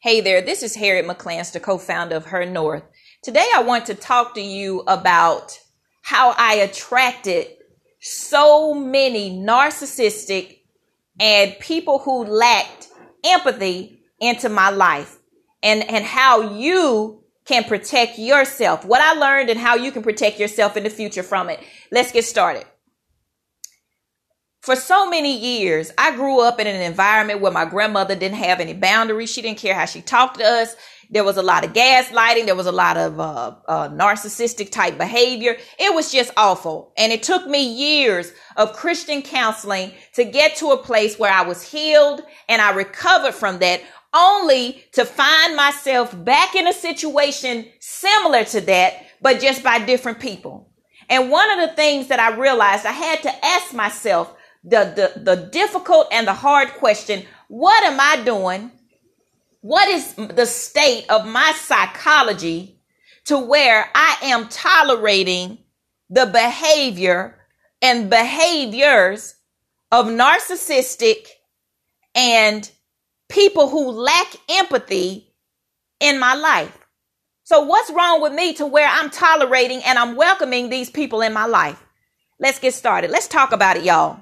Hey there, this is Harriet McClanster, co-founder of Her North. Today I want to talk to you about how I attracted so many narcissistic and people who lacked empathy into my life and, and how you can protect yourself. What I learned and how you can protect yourself in the future from it. Let's get started for so many years, I grew up in an environment where my grandmother didn't have any boundaries. She didn't care how she talked to us. There was a lot of gaslighting. There was a lot of uh, uh, narcissistic type behavior. It was just awful. And it took me years of Christian counseling to get to a place where I was healed and I recovered from that only to find myself back in a situation similar to that, but just by different people. And one of the things that I realized I had to ask myself, the, the, the difficult and the hard question what am I doing? What is the state of my psychology to where I am tolerating the behavior and behaviors of narcissistic and people who lack empathy in my life? So, what's wrong with me to where I'm tolerating and I'm welcoming these people in my life? Let's get started. Let's talk about it, y'all.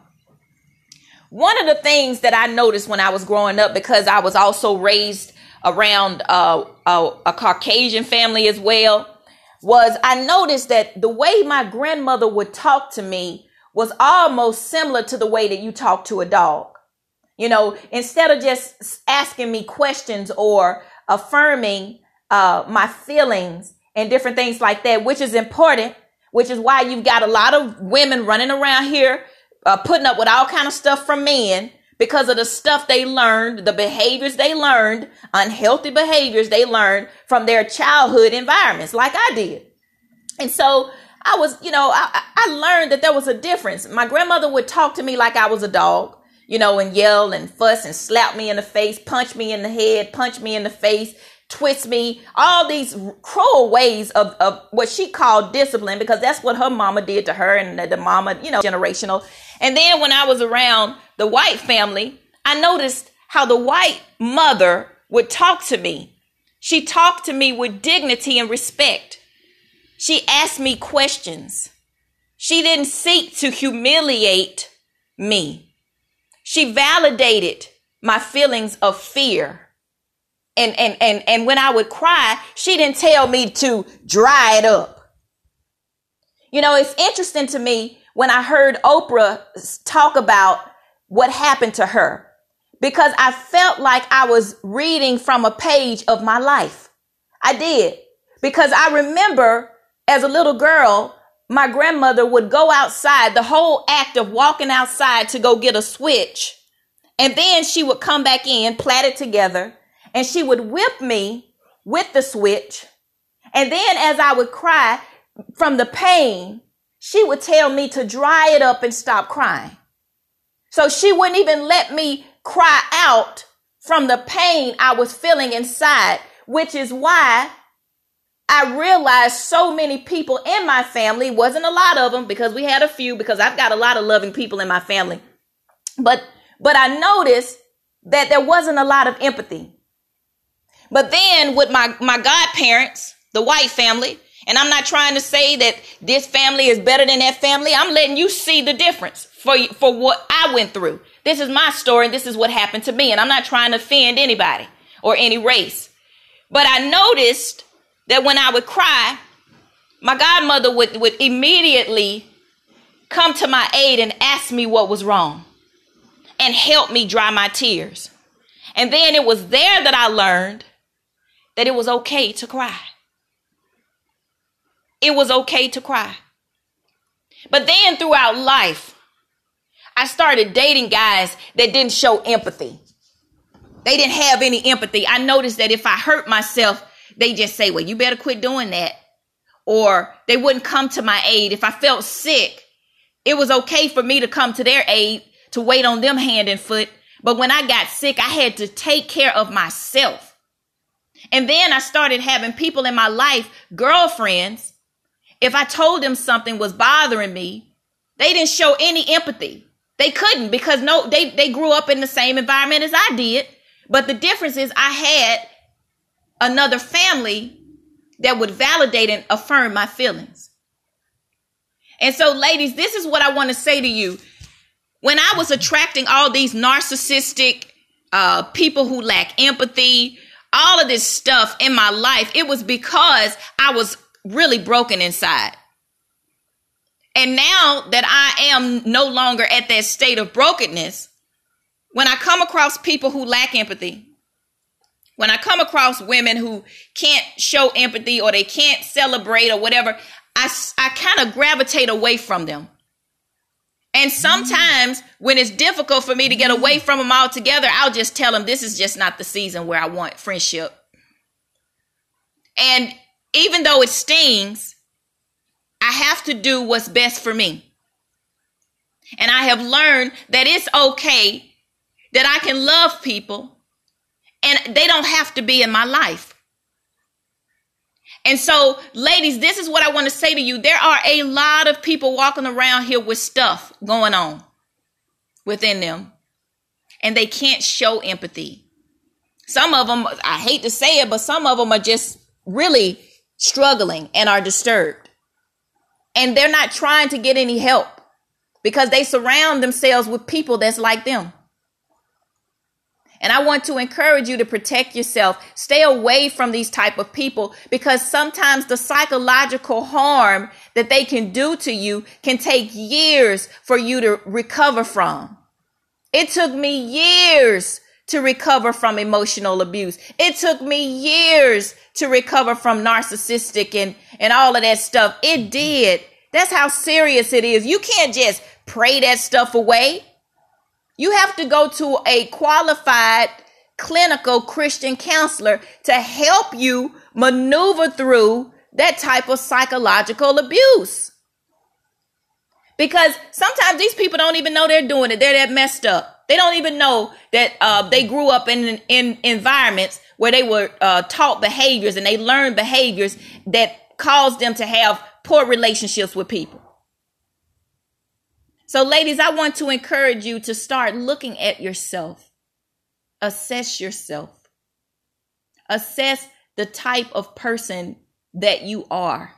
One of the things that I noticed when I was growing up, because I was also raised around uh, a, a Caucasian family as well, was I noticed that the way my grandmother would talk to me was almost similar to the way that you talk to a dog. You know, instead of just asking me questions or affirming uh, my feelings and different things like that, which is important, which is why you've got a lot of women running around here uh, putting up with all kind of stuff from men because of the stuff they learned, the behaviors they learned, unhealthy behaviors they learned from their childhood environments, like I did. And so I was, you know, I, I learned that there was a difference. My grandmother would talk to me like I was a dog, you know, and yell and fuss and slap me in the face, punch me in the head, punch me in the face, twist me, all these cruel ways of, of what she called discipline because that's what her mama did to her and the, the mama, you know, generational. And then when I was around the white family, I noticed how the white mother would talk to me. She talked to me with dignity and respect. She asked me questions. She didn't seek to humiliate me. She validated my feelings of fear. And, and, and, and when I would cry, she didn't tell me to dry it up. You know, it's interesting to me when I heard Oprah talk about what happened to her because I felt like I was reading from a page of my life. I did because I remember as a little girl, my grandmother would go outside, the whole act of walking outside to go get a switch. And then she would come back in, plait it together, and she would whip me with the switch. And then as I would cry from the pain, she would tell me to dry it up and stop crying. So she wouldn't even let me cry out from the pain I was feeling inside, which is why I realized so many people in my family, wasn't a lot of them because we had a few because I've got a lot of loving people in my family. But but I noticed that there wasn't a lot of empathy. But then with my my godparents, the white family, and I'm not trying to say that this family is better than that family. I'm letting you see the difference for, for what I went through. This is my story and this is what happened to me. And I'm not trying to offend anybody or any race. But I noticed that when I would cry, my godmother would, would immediately come to my aid and ask me what was wrong and help me dry my tears. And then it was there that I learned that it was okay to cry it was okay to cry. But then throughout life, I started dating guys that didn't show empathy. They didn't have any empathy. I noticed that if I hurt myself, they just say, well, you better quit doing that. Or they wouldn't come to my aid. If I felt sick, it was okay for me to come to their aid to wait on them hand and foot. But when I got sick, I had to take care of myself. And then I started having people in my life, girlfriends, if I told them something was bothering me, they didn't show any empathy. They couldn't because no, they, they grew up in the same environment as I did. But the difference is I had another family that would validate and affirm my feelings. And so, ladies, this is what I want to say to you. When I was attracting all these narcissistic uh, people who lack empathy, all of this stuff in my life, it was because I was really broken inside. And now that I am no longer at that state of brokenness, when I come across people who lack empathy, when I come across women who can't show empathy or they can't celebrate or whatever, I, I kind of gravitate away from them. And sometimes when it's difficult for me to get away from them altogether, I'll just tell them this is just not the season where I want friendship. And even though it stings, I have to do what's best for me. And I have learned that it's okay that I can love people and they don't have to be in my life. And so, ladies, this is what I want to say to you. There are a lot of people walking around here with stuff going on within them, and they can't show empathy. Some of them, I hate to say it, but some of them are just really struggling and are disturbed. And they're not trying to get any help because they surround themselves with people that's like them. And I want to encourage you to protect yourself. Stay away from these type of people because sometimes the psychological harm that they can do to you can take years for you to recover from. It took me years to recover from emotional abuse. It took me years to recover from narcissistic and, and all of that stuff. It did. That's how serious it is. You can't just pray that stuff away. You have to go to a qualified clinical Christian counselor to help you maneuver through that type of psychological abuse. Because sometimes these people don't even know they're doing it. They're that messed up. They don't even know that uh, they grew up in, in environments where they were uh, taught behaviors and they learned behaviors that caused them to have poor relationships with people. So, ladies, I want to encourage you to start looking at yourself, assess yourself, assess the type of person that you are.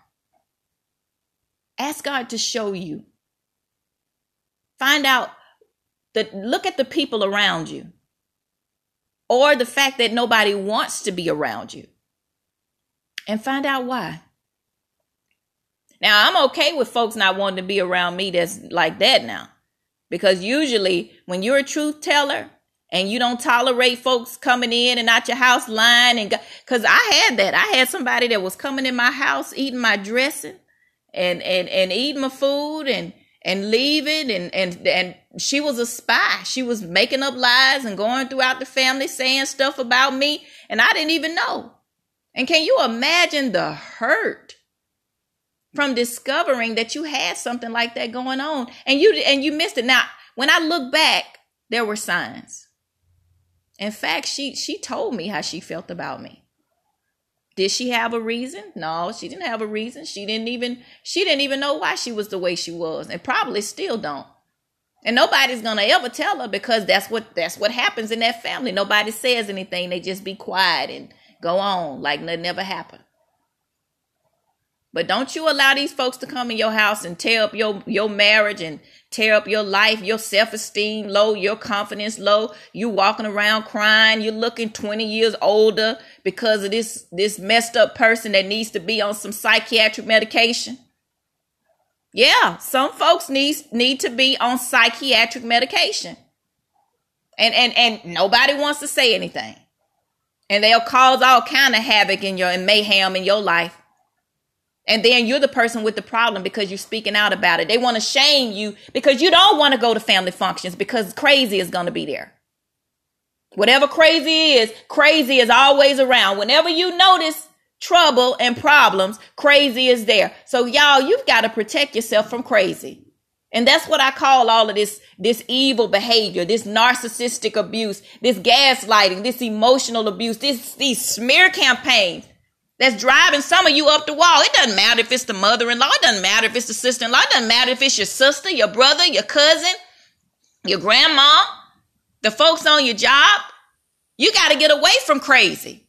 Ask God to show you. Find out that look at the people around you or the fact that nobody wants to be around you and find out why. Now, I'm okay with folks not wanting to be around me that's like that now. Because usually when you're a truth teller and you don't tolerate folks coming in and out your house lying and cuz I had that. I had somebody that was coming in my house eating my dressing and and and eating my food and and leaving and and and she was a spy. She was making up lies and going throughout the family saying stuff about me and I didn't even know. And can you imagine the hurt from discovering that you had something like that going on and you and you missed it. Now, when I look back, there were signs. In fact, she she told me how she felt about me. Did she have a reason? No, she didn't have a reason. She didn't even she didn't even know why she was the way she was and probably still don't. And nobody's going to ever tell her because that's what that's what happens in that family. Nobody says anything. They just be quiet and go on like nothing ever happened. But don't you allow these folks to come in your house and tear up your, your marriage and tear up your life, your self-esteem low, your confidence low. You walking around crying, you're looking 20 years older because of this this messed up person that needs to be on some psychiatric medication. Yeah, some folks need need to be on psychiatric medication. And and and nobody wants to say anything. And they'll cause all kind of havoc in your and mayhem in your life and then you're the person with the problem because you're speaking out about it. They want to shame you because you don't want to go to family functions because crazy is going to be there. Whatever crazy is, crazy is always around. Whenever you notice trouble and problems, crazy is there. So y'all, you've got to protect yourself from crazy. And that's what I call all of this, this evil behavior, this narcissistic abuse, this gaslighting, this emotional abuse, this, these smear campaigns that's driving some of you up the wall. It doesn't matter if it's the mother in law, it doesn't matter if it's the sister in law, it doesn't matter if it's your sister, your brother, your cousin, your grandma, the folks on your job. You got to get away from crazy.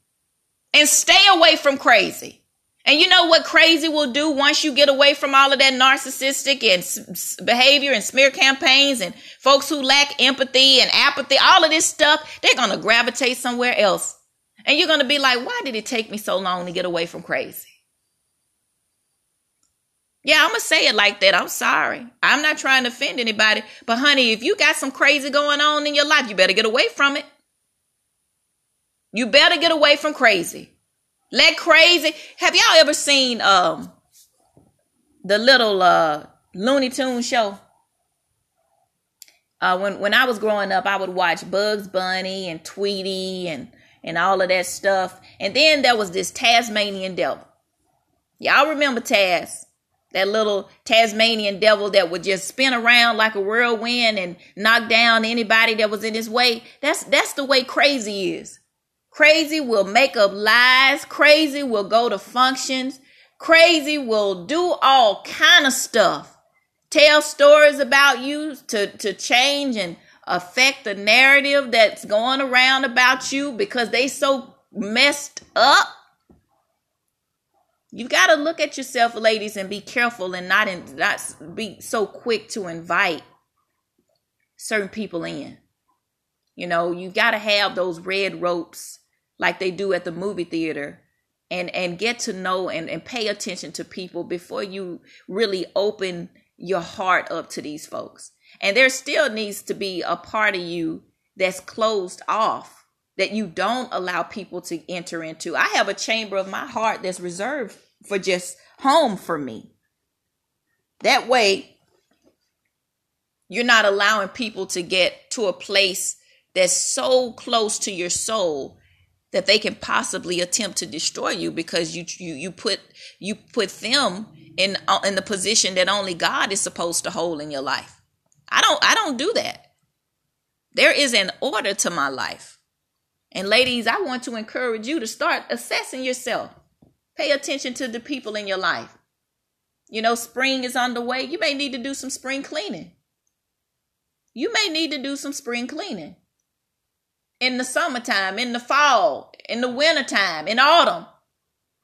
and stay away from crazy. And you know what crazy will do once you get away from all of that narcissistic and s- behavior and smear campaigns and folks who lack empathy and apathy, all of this stuff, they're going to gravitate somewhere else. And you're going to be like, why did it take me so long to get away from crazy? Yeah, I'm going to say it like that. I'm sorry. I'm not trying to offend anybody. But honey, if you got some crazy going on in your life, you better get away from it. You better get away from crazy. Let crazy. Have y'all ever seen um the little uh Looney Tune show? Uh, when when I was growing up, I would watch Bugs Bunny and Tweety and and all of that stuff. And then there was this Tasmanian devil. Y'all remember Taz? That little Tasmanian devil that would just spin around like a whirlwind and knock down anybody that was in his way. That's that's the way crazy is. Crazy will make up lies. Crazy will go to functions. Crazy will do all kind of stuff. Tell stories about you to, to change and affect the narrative that's going around about you because they so messed up. You got to look at yourself, ladies, and be careful and not in, not be so quick to invite certain people in. You know, you got to have those red ropes like they do at the movie theater and and get to know and, and pay attention to people before you really open your heart up to these folks. And there still needs to be a part of you that's closed off that you don't allow people to enter into. I have a chamber of my heart that's reserved for just home for me. That way, you're not allowing people to get to a place that's so close to your soul that they can possibly attempt to destroy you because you you you put you put them in uh, in the position that only God is supposed to hold in your life. I don't I don't do that. There is an order to my life. And ladies, I want to encourage you to start assessing yourself. Pay attention to the people in your life. You know, spring is on the way. You may need to do some spring cleaning. You may need to do some spring cleaning in the summertime, in the fall, in the wintertime, in autumn.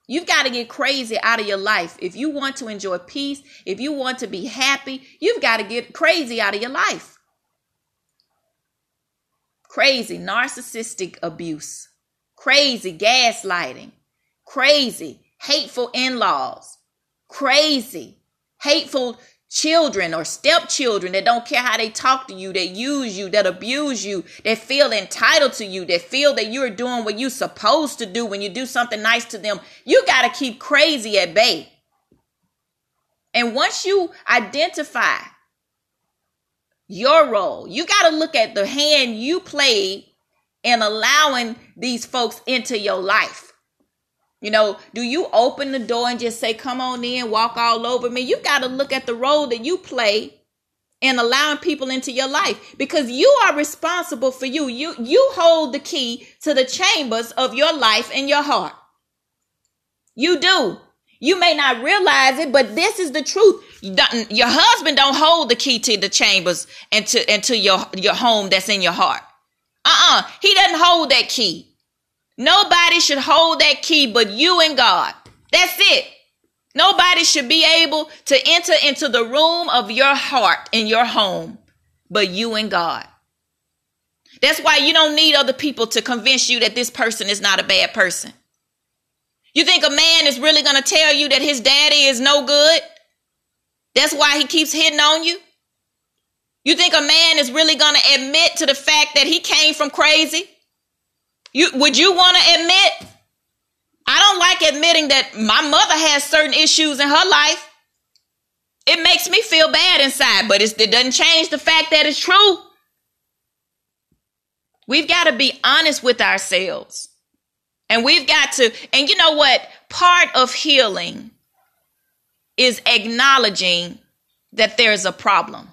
You've got to get crazy out of your life. If you want to enjoy peace, if you want to be happy, you've got to get crazy out of your life. Crazy narcissistic abuse, crazy gaslighting, crazy hateful in laws, crazy hateful children or stepchildren that don't care how they talk to you, that use you, that abuse you, that feel entitled to you, that feel that you're doing what you're supposed to do when you do something nice to them. You got to keep crazy at bay. And once you identify your role, you got to look at the hand you played in allowing these folks into your life. You know, do you open the door and just say, come on in, walk all over me? You got to look at the role that you play in allowing people into your life because you are responsible for you. You, you hold the key to the chambers of your life and your heart. You do. You may not realize it, but this is the truth. Your husband don't hold the key to the chambers and to, and to your, your home that's in your heart. Uh-uh. He doesn't hold that key. Nobody should hold that key but you and God. That's it. Nobody should be able to enter into the room of your heart in your home but you and God. That's why you don't need other people to convince you that this person is not a bad person. You think a man is really going to tell you that his daddy is no good? That's why he keeps hitting on you? You think a man is really going to admit to the fact that he came from crazy? You would you want to admit? I don't like admitting that my mother has certain issues in her life. It makes me feel bad inside, but it doesn't change the fact that it's true. We've got to be honest with ourselves. And we've got to, and you know what? Part of healing is acknowledging that there's a problem.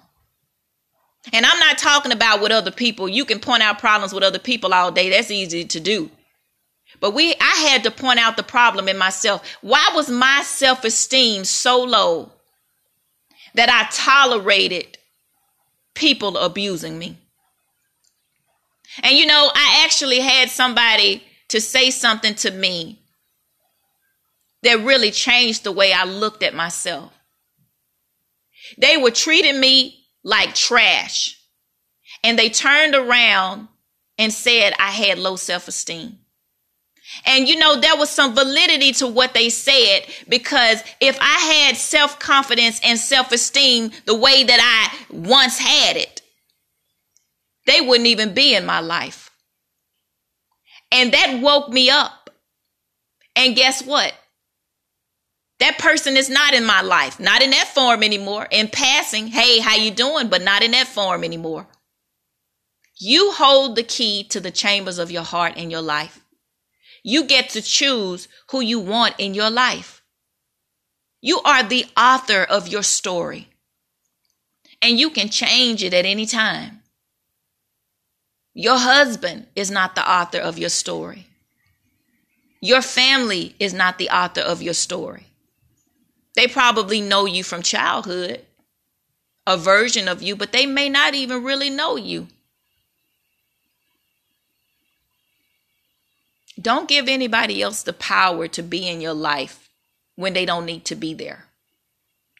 And I'm not talking about with other people. You can point out problems with other people all day. That's easy to do. But we I had to point out the problem in myself. Why was my self-esteem so low that I tolerated people abusing me? And you know, I actually had somebody to say something to me that really changed the way I looked at myself. They were treating me like trash. And they turned around and said I had low self esteem. And you know, there was some validity to what they said because if I had self confidence and self esteem the way that I once had it, they wouldn't even be in my life. And that woke me up. And guess what? That person is not in my life, not in that form anymore. In passing, hey, how you doing? But not in that form anymore. You hold the key to the chambers of your heart and your life. You get to choose who you want in your life. You are the author of your story. And you can change it at any time. Your husband is not the author of your story. Your family is not the author of your story. They probably know you from childhood, a version of you, but they may not even really know you. Don't give anybody else the power to be in your life when they don't need to be there.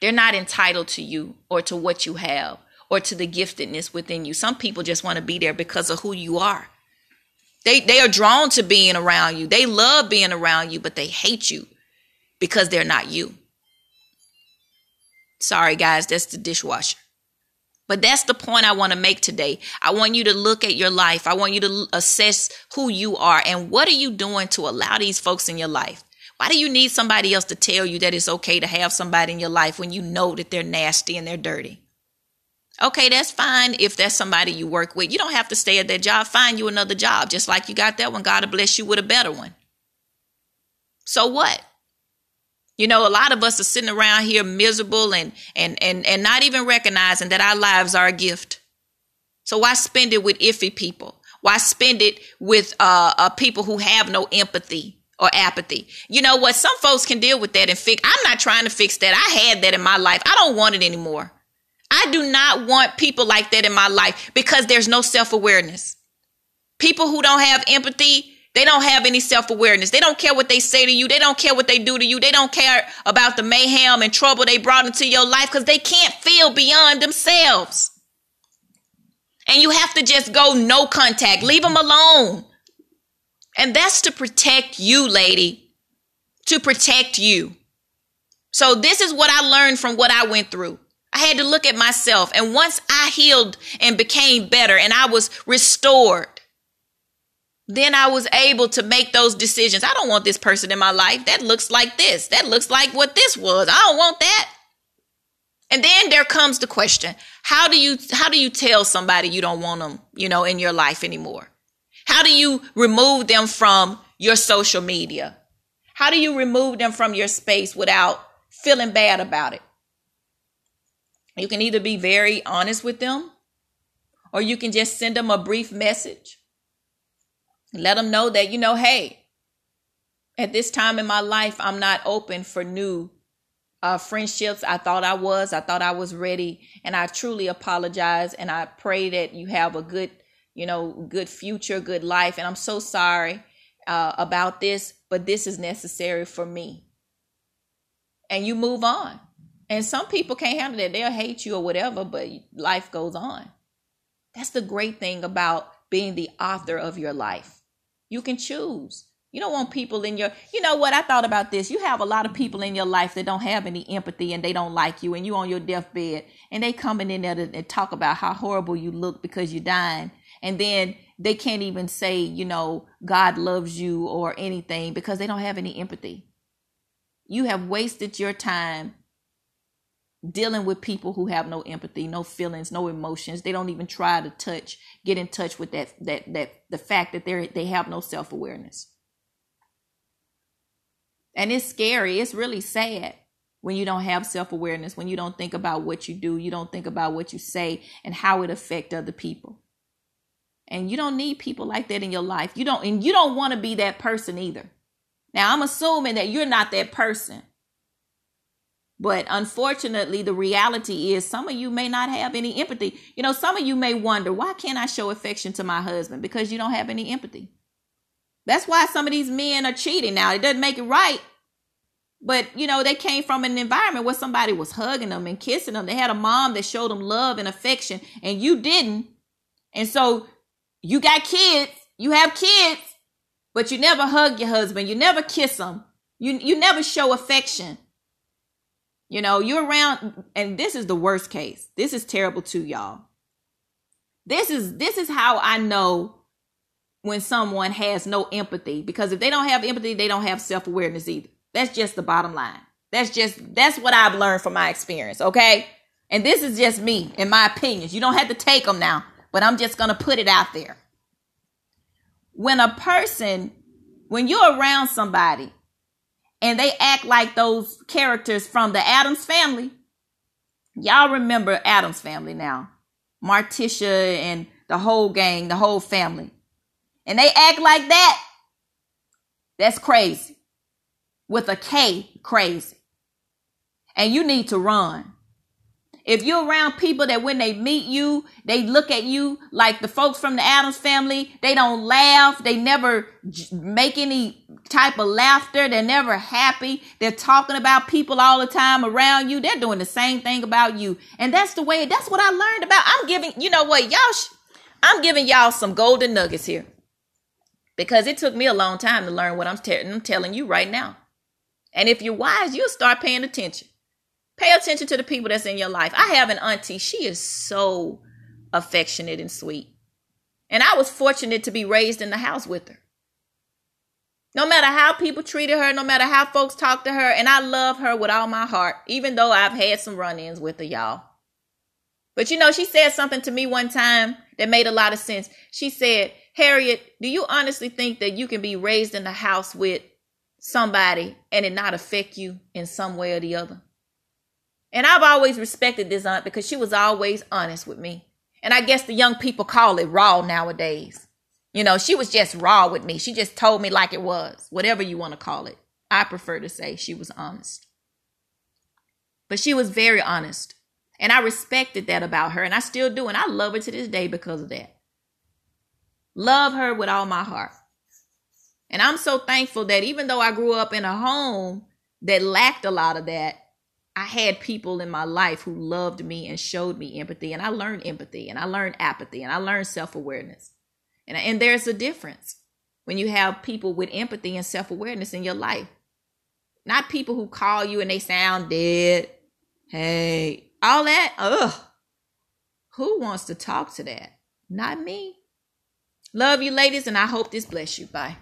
They're not entitled to you or to what you have or to the giftedness within you. Some people just want to be there because of who you are. They they are drawn to being around you. They love being around you, but they hate you because they're not you. Sorry guys, that's the dishwasher. But that's the point I want to make today. I want you to look at your life. I want you to assess who you are and what are you doing to allow these folks in your life? Why do you need somebody else to tell you that it's okay to have somebody in your life when you know that they're nasty and they're dirty? Okay, that's fine if that's somebody you work with. You don't have to stay at that job. Find you another job. Just like you got that one, God will bless you with a better one. So what? You know, a lot of us are sitting around here miserable and and and and not even recognizing that our lives are a gift. So why spend it with iffy people? Why spend it with uh, uh people who have no empathy or apathy? You know what? Some folks can deal with that and fix. I'm not trying to fix that. I had that in my life. I don't want it anymore. I do not want people like that in my life because there's no self awareness. People who don't have empathy they don't have any self awareness. They don't care what they say to you. They don't care what they do to you. They don't care about the mayhem and trouble they brought into your life because they can't feel beyond themselves. And you have to just go no contact, leave them alone. And that's to protect you, lady, to protect you. So, this is what I learned from what I went through. I had to look at myself. And once I healed and became better and I was restored, then I was able to make those decisions. I don't want this person in my life. That looks like this. That looks like what this was. I don't want that. And then there comes the question, how do you how do you tell somebody you don't want them, you know, in your life anymore? How do you remove them from your social media? How do you remove them from your space without feeling bad about it? You can either be very honest with them or you can just send them a brief message let them know that, you know, hey, at this time in my life, I'm not open for new uh, friendships. I thought I was. I thought I was ready. And I truly apologize. And I pray that you have a good, you know, good future, good life. And I'm so sorry uh, about this, but this is necessary for me. And you move on. And some people can't handle that. They'll hate you or whatever, but life goes on. That's the great thing about being the author of your life. You can choose. You don't want people in your, you know what? I thought about this. You have a lot of people in your life that don't have any empathy and they don't like you, and you on your deathbed, and they coming in there to, to talk about how horrible you look because you're dying, and then they can't even say, you know, God loves you or anything because they don't have any empathy. You have wasted your time dealing with people who have no empathy, no feelings, no emotions. They don't even try to touch, get in touch with that that that the fact that they they have no self-awareness. And it's scary. It's really sad when you don't have self-awareness, when you don't think about what you do, you don't think about what you say and how it affect other people. And you don't need people like that in your life. You don't and you don't want to be that person either. Now, I'm assuming that you're not that person but unfortunately, the reality is some of you may not have any empathy. You know, some of you may wonder, why can't I show affection to my husband? Because you don't have any empathy. That's why some of these men are cheating now. It doesn't make it right. but you know they came from an environment where somebody was hugging them and kissing them they had a mom that showed them love and affection and you didn't and so you got kids you have kids but you never hug your husband you never kiss them you you never show affection you know you're around and this is the worst case this is terrible too y'all this is this is how i know when someone has no empathy because if they don't have empathy they don't have self-awareness either that's just the bottom line. That's just that's what I've learned from my experience, okay? And this is just me in my opinions. You don't have to take them now, but I'm just going to put it out there. When a person when you're around somebody and they act like those characters from the Addams family, y'all remember Addams family now. Morticia and the whole gang, the whole family. And they act like that. That's crazy with a K crazy. And you need to run. If you're around people that when they meet you, they look at you like the folks from the Addams family, they don't laugh, they never make any type of laughter, they're never happy, they're talking about people all the time around you, they're doing the same thing about you. And that's the way, that's what I learned about. I'm giving, you know what, y'all, sh- I'm giving y'all some golden nuggets here because it took me a long time to learn what I'm, te- I'm telling you right now. And if you're wise, you'll start paying attention. Pay attention to the people that's in your life. I have an auntie. She is so affectionate and sweet. And I was fortunate to be raised in the house with her. No matter how people treated her, no matter how folks talked to her, and I love her with all my heart, even though I've had some run ins with her, y'all. But you know, she said something to me one time that made a lot of sense. She said, Harriet, do you honestly think that you can be raised in the house with somebody and it not affect you in some way or the other. And I've always respected this aunt because she was always honest with me. And I guess the young people call it raw nowadays. You know, she was just raw with me. She just told me like it was, whatever you want to call it. I prefer to say she was honest. But she was very honest. And I respected that about her. And I still do. And I love her to this day because of that. Love her with all my heart. And I'm so thankful that even though I grew up in a home that lacked a lot of that, I had people in my life who loved me and showed me empathy. And I learned empathy and I learned apathy and I learned self awareness. And, and there's a difference when you have people with empathy and self awareness in your life. Not people who call you and they sound dead. Hey, all that. Ugh. Who wants to talk to that? Not me. Love you, ladies, and I hope this bless you. Bye.